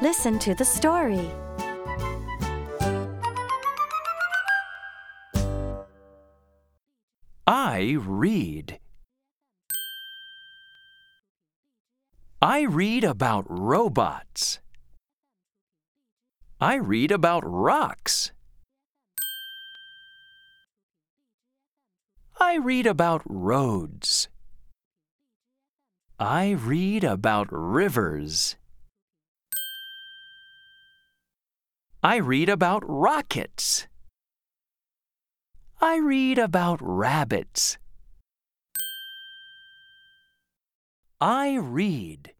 Listen to the story. I read. I read about robots. I read about rocks. I read about roads. I read about rivers. I read about rockets. I read about rabbits. I read.